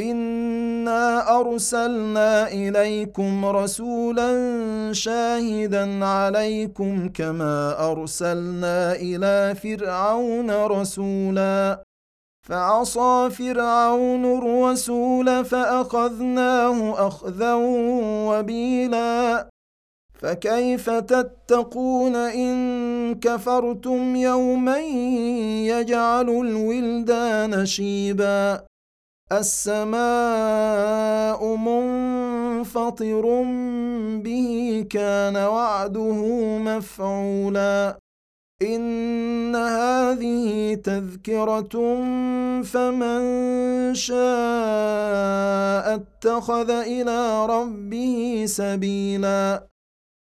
انا ارسلنا اليكم رسولا شاهدا عليكم كما ارسلنا إلى فرعون رسولا فعصى فرعون الرسول فاخذناه اخذا وبيلا فكيف تتقون ان كفرتم يوما يجعل الولدان شيبا السماء منفطر به كان وعده مفعولا. إن هذه تذكرة فمن شاء اتخذ إلى ربه سبيلا.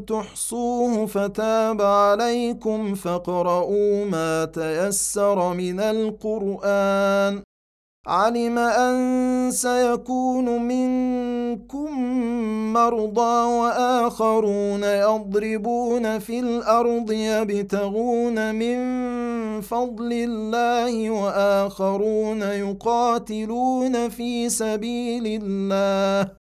تحصوه فتاب عليكم فاقرؤوا ما تيسر من القرآن. علم أن سيكون منكم مرضى وآخرون يضربون في الأرض يبتغون من فضل الله وآخرون يقاتلون في سبيل الله.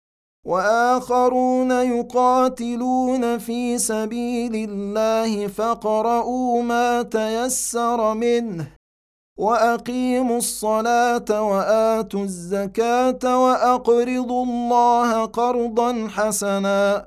وآخرون يقاتلون في سبيل الله فاقرؤوا ما تيسر منه وأقيموا الصلاة وآتوا الزكاة وأقرضوا الله قرضا حسنا